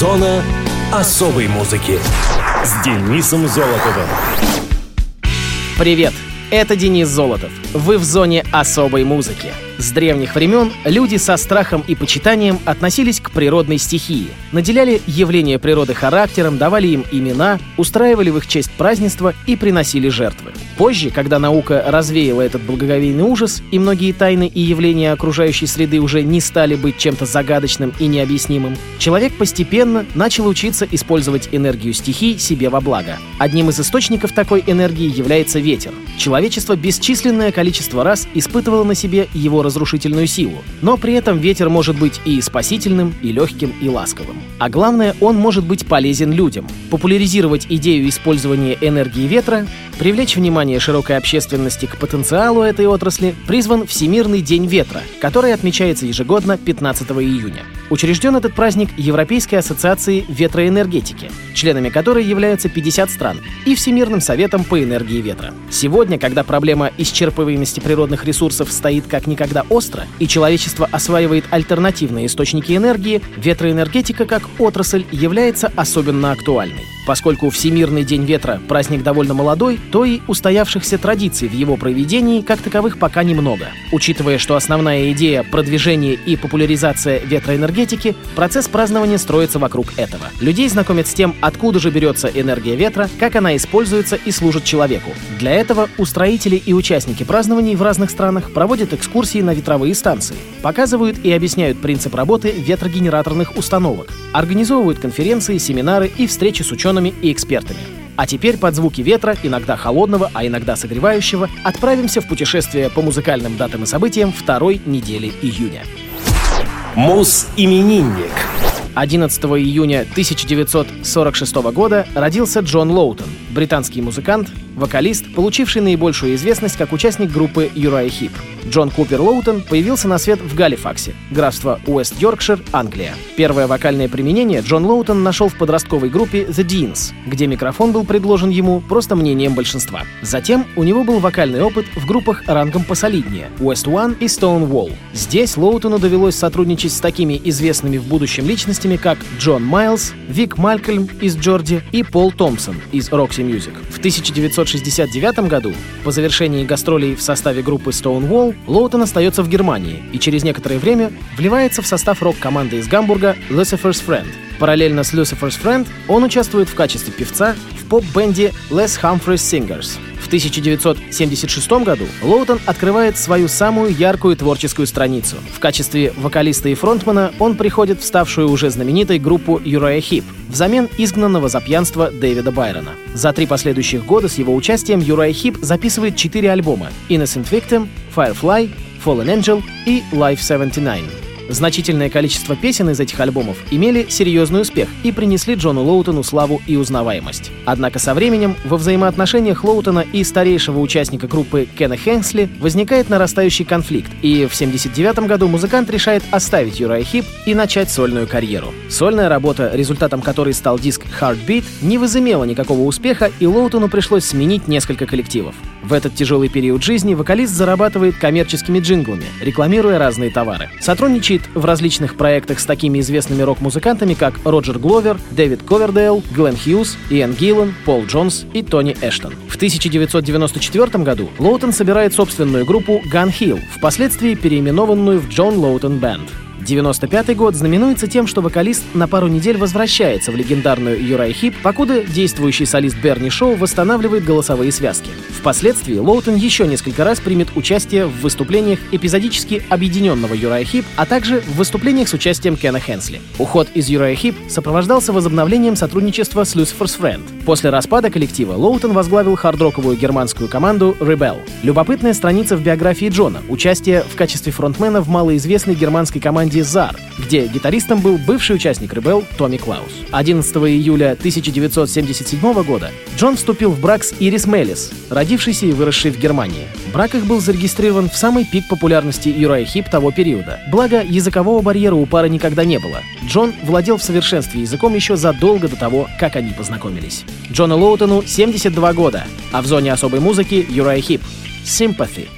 Зона особой музыки с Денисом Золотовым. Привет, это Денис Золотов. Вы в зоне особой музыки. С древних времен люди со страхом и почитанием относились к природной стихии, наделяли явления природы характером, давали им имена, устраивали в их честь празднества и приносили жертвы. Позже, когда наука развеяла этот благоговейный ужас, и многие тайны и явления окружающей среды уже не стали быть чем-то загадочным и необъяснимым, человек постепенно начал учиться использовать энергию стихий себе во благо. Одним из источников такой энергии является ветер. Человечество бесчисленное количество раз испытывало на себе его разрушительную силу, но при этом ветер может быть и спасительным, и легким, и ласковым. А главное, он может быть полезен людям. Популяризировать идею использования энергии ветра, привлечь внимание широкой общественности к потенциалу этой отрасли призван Всемирный день ветра, который отмечается ежегодно 15 июня. Учрежден этот праздник Европейской ассоциацией ветроэнергетики, членами которой являются 50 стран, и Всемирным советом по энергии ветра. Сегодня, когда проблема исчерпываемости природных ресурсов стоит как никогда остро, и человечество осваивает альтернативные источники энергии, ветроэнергетика как отрасль является особенно актуальной. Поскольку Всемирный день ветра – праздник довольно молодой, то и устоявшихся традиций в его проведении как таковых пока немного. Учитывая, что основная идея – продвижение и популяризация ветроэнергетики, процесс празднования строится вокруг этого. Людей знакомят с тем, откуда же берется энергия ветра, как она используется и служит человеку. Для этого устроители и участники празднований в разных странах проводят экскурсии на ветровые станции, показывают и объясняют принцип работы ветрогенераторных установок, организовывают конференции, семинары и встречи с учеными и экспертами. А теперь под звуки ветра, иногда холодного, а иногда согревающего, отправимся в путешествие по музыкальным датам и событиям второй недели июня. Мус-именинник. 11 июня 1946 года родился Джон Лоутон, британский музыкант, вокалист, получивший наибольшую известность как участник группы Uriah Heep. Джон Купер Лоутон появился на свет в Галифаксе, графство Уэст-Йоркшир, Англия. Первое вокальное применение Джон Лоутон нашел в подростковой группе The Deans, где микрофон был предложен ему просто мнением большинства. Затем у него был вокальный опыт в группах рангом посолиднее — West One и Stonewall. Здесь Лоутону довелось сотрудничать с такими известными в будущем личностями, как Джон Майлз, Вик Малькольм из Geordie и Пол Томпсон из Roxy Music. В 1969 году, по завершении гастролей в составе группы Stonewall, Лоутон остается в Германии и через некоторое время вливается в состав рок-команды из Гамбурга Lucifer's Friend. Параллельно с Lucifer's Friend он участвует в качестве певца в поп-бенде Les Humphreys Singers. В 1976 году Лоутон открывает свою самую яркую творческую страницу. В качестве вокалиста и фронтмена он приходит в ставшую уже знаменитой группу Uriah Heep взамен изгнанного за пьянство Дэвида Байрона. За три последующих года с его участием Uriah Heep записывает четыре альбома «Innocent Victim», «Firefly», «Fallen Angel» и «Life 79». Значительное количество песен из этих альбомов имели серьезный успех и принесли Джону Лоутону славу и узнаваемость. Однако со временем во взаимоотношениях Лоутона и старейшего участника группы Кена Хенсли возникает нарастающий конфликт, и в 1979 году музыкант решает оставить Юрай Хип и начать сольную карьеру. Сольная работа, результатом которой стал диск Heartbeat, не возымела никакого успеха, и Лоутону пришлось сменить несколько коллективов. В этот тяжелый период жизни вокалист зарабатывает коммерческими джинглами, рекламируя разные товары. Сотрудничает в различных проектах с такими известными рок-музыкантами, как Роджер Гловер, Дэвид Ковердейл, Глен Хьюз, Иэн Гиллан, Пол Джонс и Тони Эштон. В 1994 году Лоутон собирает собственную группу Gun Hill, впоследствии переименованную в John Lawton Band. 95 год знаменуется тем, что вокалист на пару недель возвращается в легендарную Uriah Heep, покуда действующий солист Берни Шоу восстанавливает голосовые связки. Впоследствии Лоутон еще несколько раз примет участие в выступлениях эпизодически объединенного Uriah Heep, а также в выступлениях с участием Кена Хенсли. Уход из Uriah Heep сопровождался возобновлением сотрудничества с Lucifer's Friend. После распада коллектива Лоутон возглавил хардроковую германскую команду Rebel. Любопытная страница в биографии Джона, участие в качестве фронтмена в малоизвестной германской команде «Zar», где гитаристом был бывший участник Rebel Томми Клаус. 11 июля 1977 года Джон вступил в брак с Ирис Меллис, родившейся и выросшей в Германии. Брак их был зарегистрирован в самый пик популярности Uriah Heep того периода. Благо, языкового барьера у пары никогда не было. Джон владел в совершенстве языком еще задолго до того, как они познакомились. Джону Лоутону 72 года, а в зоне особой музыки Uriah Heep. Sympathy.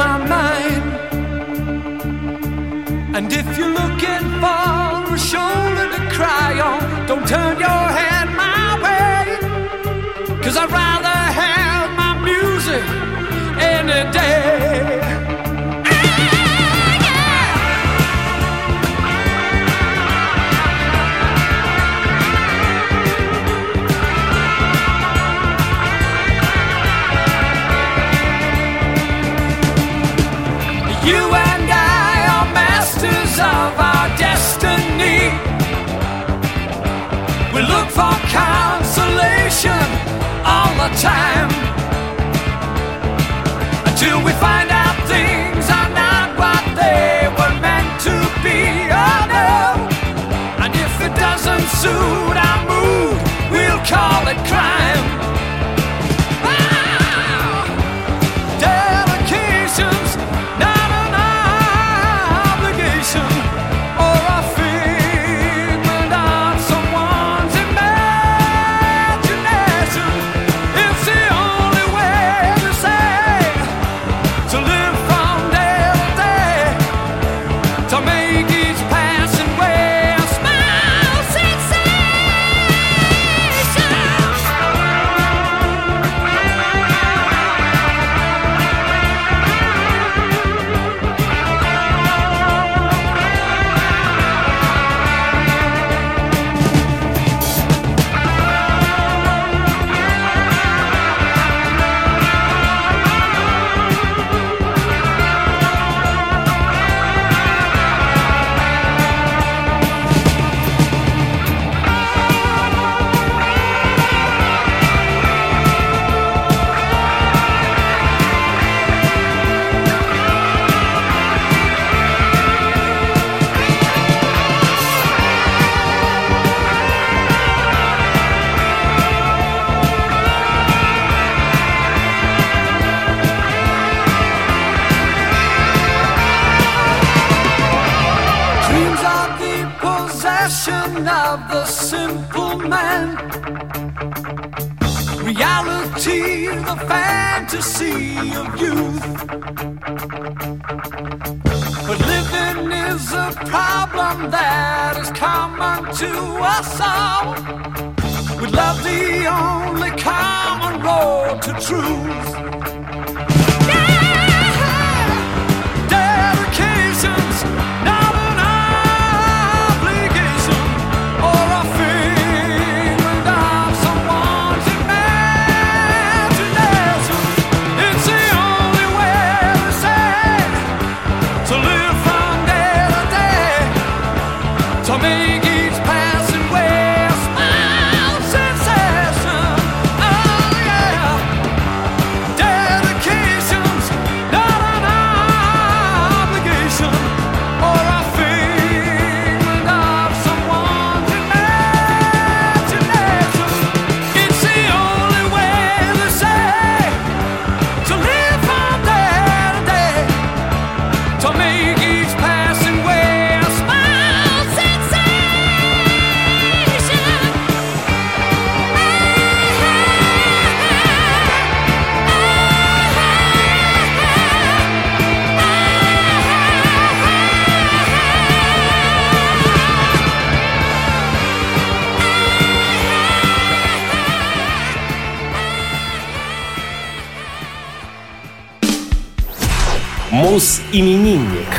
My mind. And if you're looking for a shoulder to cry on, don't turn your head my way. Cause I'd rather have my music any day. We look for consolation all the time until we find out things are not what they were meant to be. Oh no! And if it doesn't suit our mood, we'll call it crime. Of the simple man. Reality, the fantasy of youth. But living is a problem that is common to us all. With love, the only common road to truth. Мус-именинник.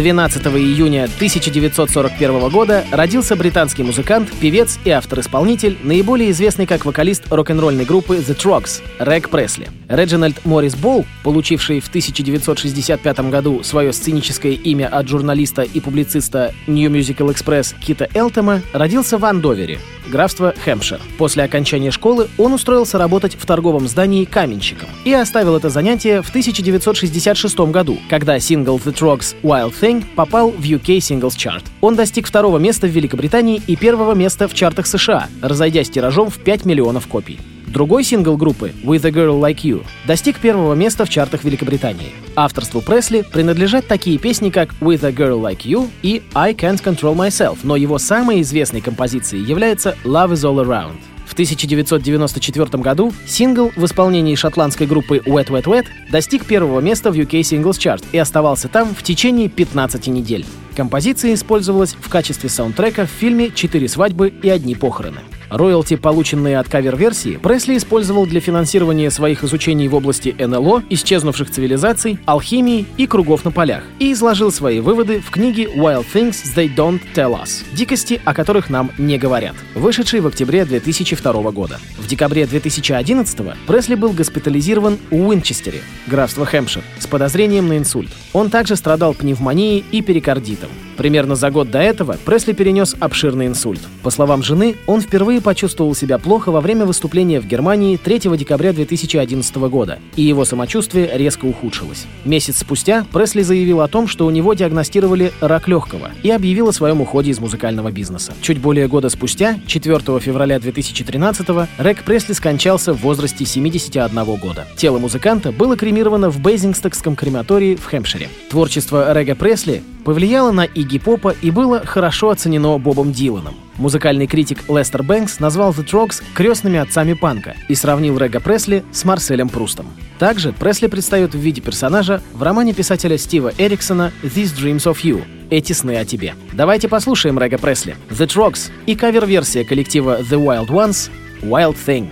12 июня 1941 года родился британский музыкант, певец и автор-исполнитель, наиболее известный как вокалист рок-н-ролльной группы The Trogs, Рэг Пресли. Реджинальд Моррис Болл, получивший в 1965 году свое сценическое имя от журналиста и публициста New Musical Express Кита Элтема, родился в Андовере, графство Хэмпшир. После окончания школы он устроился работать в торговом здании каменщиком и оставил это занятие в 1966 году, когда сингл The Trogs Wild Thing попал в UK Singles Chart. Он достиг второго места в Великобритании и первого места в чартах США, разойдясь тиражом в 5 миллионов копий. Другой сингл группы «With a Girl Like You» достиг первого места в чартах Великобритании. Авторству Пресли принадлежат такие песни, как «With a Girl Like You» и «I Can't Control Myself», но его самой известной композицией является «Love is All Around». В 1994 году сингл в исполнении шотландской группы Wet Wet Wet достиг первого места в UK Singles Chart и оставался там в течение 15 недель. Композиция использовалась в качестве саундтрека в фильме «Четыре свадьбы и одни похороны». Роялти, полученные от кавер-версии, Пресли использовал для финансирования своих изучений в области НЛО, исчезнувших цивилизаций, алхимии и кругов на полях, и изложил свои выводы в книге Wild Things They Don't Tell Us — «Дикости, о которых нам не говорят», вышедшей в октябре 2002 года. В декабре 2011 Пресли был госпитализирован в Уинчестере, графство Хэмпшир, с подозрением на инсульт. Он также страдал пневмонией и перикардитом. Примерно за год до этого Пресли перенес обширный инсульт. По словам жены, он впервые почувствовал себя плохо во время выступления в Германии 3 декабря 2011 года, и его самочувствие резко ухудшилось. Месяц спустя Пресли заявил о том, что у него диагностировали рак легкого, и объявил о своем уходе из музыкального бизнеса. Чуть более года спустя, 4 февраля 2013 Рек Пресли скончался в возрасте 71 года. Тело музыканта было кремировано в Бейзингстокском крематории в Хэмпшире. Творчество Рега Пресли повлияло на Игги Попа и было хорошо оценено Бобом Диланом. Музыкальный критик Лестер Бэнкс назвал The Trogs крестными отцами панка и сравнил Рега Пресли с Марселем Прустом. Также Пресли предстает в виде персонажа в романе писателя Стива Эриксона «These Dreams of You» «Эти сны о тебе». Давайте послушаем Рега Пресли, The Trogs и кавер-версия коллектива The Wild Ones «Wild Thing».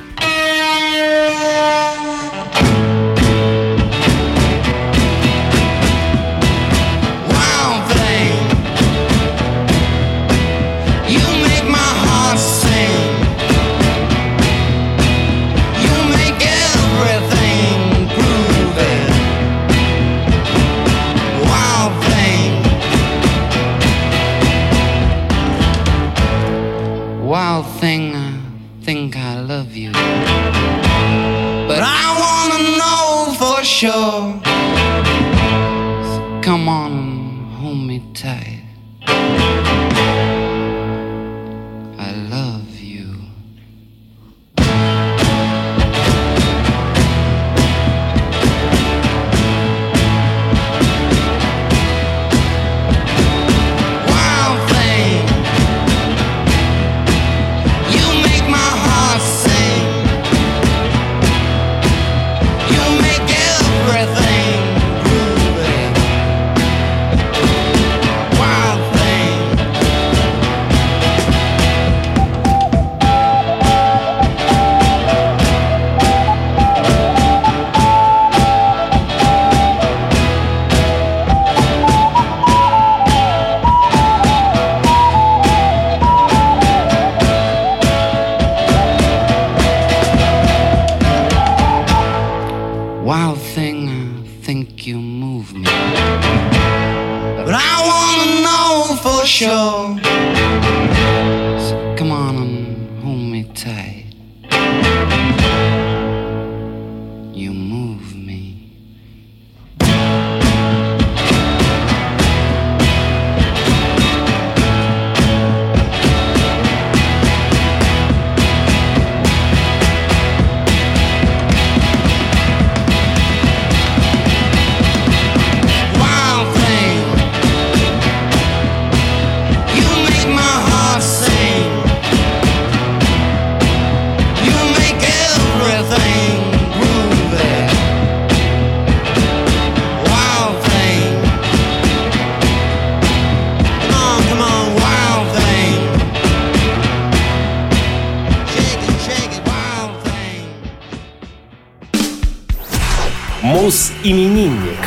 Мус-именинник.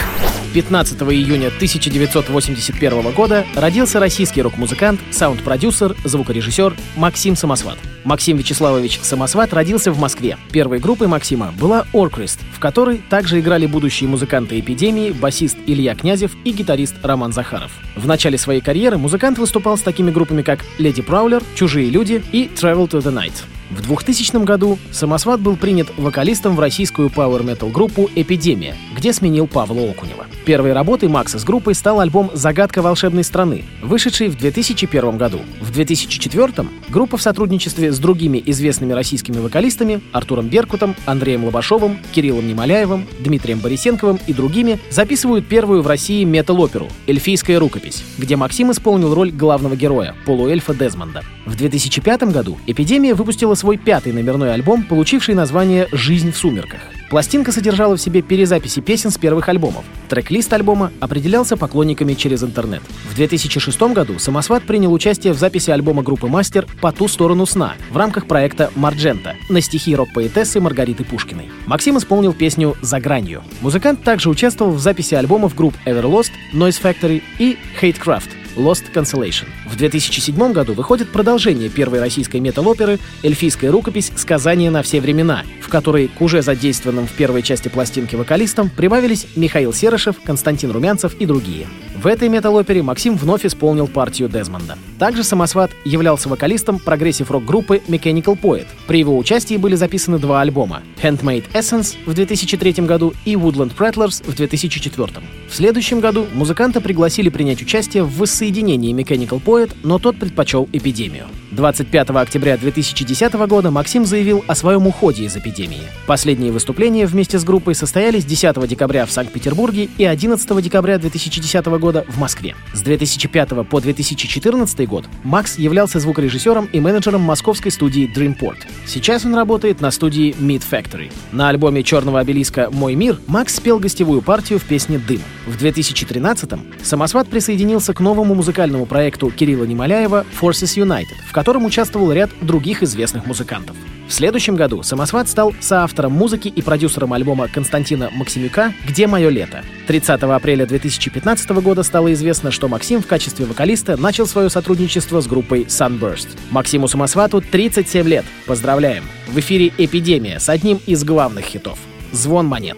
15 июня 1981 года родился российский рок-музыкант, саунд-продюсер, звукорежиссер Максим Самосват. Максим Вячеславович Самосват родился в Москве. Первой группой Максима была Оркрест, в которой также играли будущие музыканты «Эпидемии», басист Илья Князев и гитарист Роман Захаров. В начале своей карьеры музыкант выступал с такими группами, как «Леди Праулер», «Чужие люди» и «Travel to the Night». В 2000 году Самосват был принят вокалистом в российскую пауэр-метал группу «Эпидемия», где сменил Павла Окунева. Первой работой Макса с группой стал альбом «Загадка волшебной страны», вышедший в 2001 году. В 2004 группа в сотрудничестве с другими известными российскими вокалистами Артуром Беркутом, Андреем Лобашовым, Кириллом Немоляевым, Дмитрием Борисенковым и другими записывают первую в России метал-оперу «Эльфийская рукопись», где Максим исполнил роль главного героя, полуэльфа Дезмонда. В 2005 году «Эпидемия» выпустила свой пятый номерной альбом, получивший название «Жизнь в сумерках». Пластинка содержала в себе перезаписи песен с первых альбомов. Трек-лист альбома определялся поклонниками через интернет. В 2006 году Самосват принял участие в записи альбома группы «Мастер» «По ту сторону сна» в рамках проекта «Марджента» на стихи рок-поэтессы Маргариты Пушкиной. Максим исполнил песню «За гранью». Музыкант также участвовал в записи альбомов групп Everlost, Noise Factory и Hatecraft, Lost Consolation. В 2007 году выходит продолжение первой российской метал-оперы «Эльфийская рукопись. Сказание на все времена», в которой к уже задействованным в первой части пластинки вокалистам прибавились Михаил Серышев, Константин Румянцев и другие. В этой метал-опере Максим вновь исполнил партию Дезмонда. Также Самосват являлся вокалистом прогрессив-рок группы Mechanical Poet. При его участии были записаны два альбома Handmade Essence в 2003 году и Woodland Prattlers в 2004. В следующем году музыканта пригласили принять участие в воссоединении Mechanical Poet, но тот предпочел эпидемию. 25 октября 2010 года Максим заявил о своем уходе из эпидемии. Последние выступления вместе с группой состоялись 10 декабря в Санкт-Петербурге и 11 декабря 2010 года в Москве. С 2005 по 2014 год Макс являлся звукорежиссером и менеджером московской студии Dreamport. Сейчас он работает на студии Meat Factory. На альбоме «Черного обелиска. Мой мир» Макс спел гостевую партию в песне «Дым». В 2013-м Самосват присоединился к новому музыкальному проекту Кирилла Немоляева «Forces United», в котором участвовал ряд других известных музыкантов. В следующем году Самосват стал соавтором музыки и продюсером альбома Константина Максимюка «Где мое лето». 30 апреля 2015 года стало известно, что Максим в качестве вокалиста начал свое сотрудничество с группой Sunburst. Максиму Самосвату 37 лет. Поздравляем! В эфире «Эпидемия» с одним из главных хитов «Звон монет».